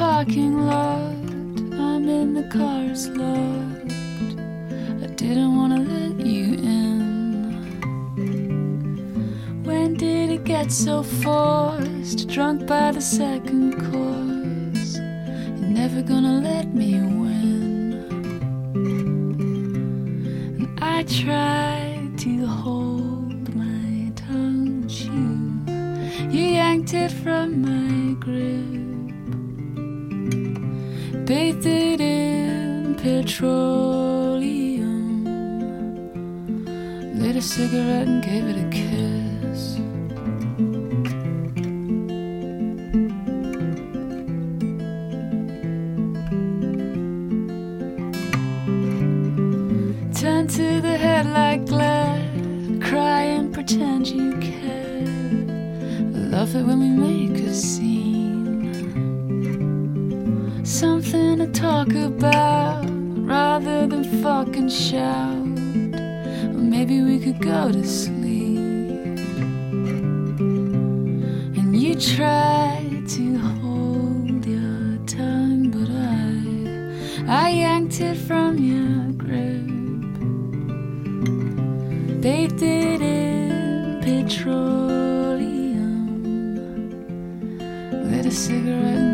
parking lot. I'm in the car's locked. I didn't wanna let you in. When did it get so forced? Drunk by the second course. You're never gonna let me win. And I tried to hold my tongue, you, you yanked it from my grip bathed it in petroleum. Lit a cigarette and gave it a kiss. Turn to the headlight glare, cry and pretend you care. Love it when we make a scene something to talk about rather than fucking shout. Or maybe we could go to sleep. And you tried to hold your tongue, but I, I yanked it from your grip. Bathed it in petroleum. Lit a cigarette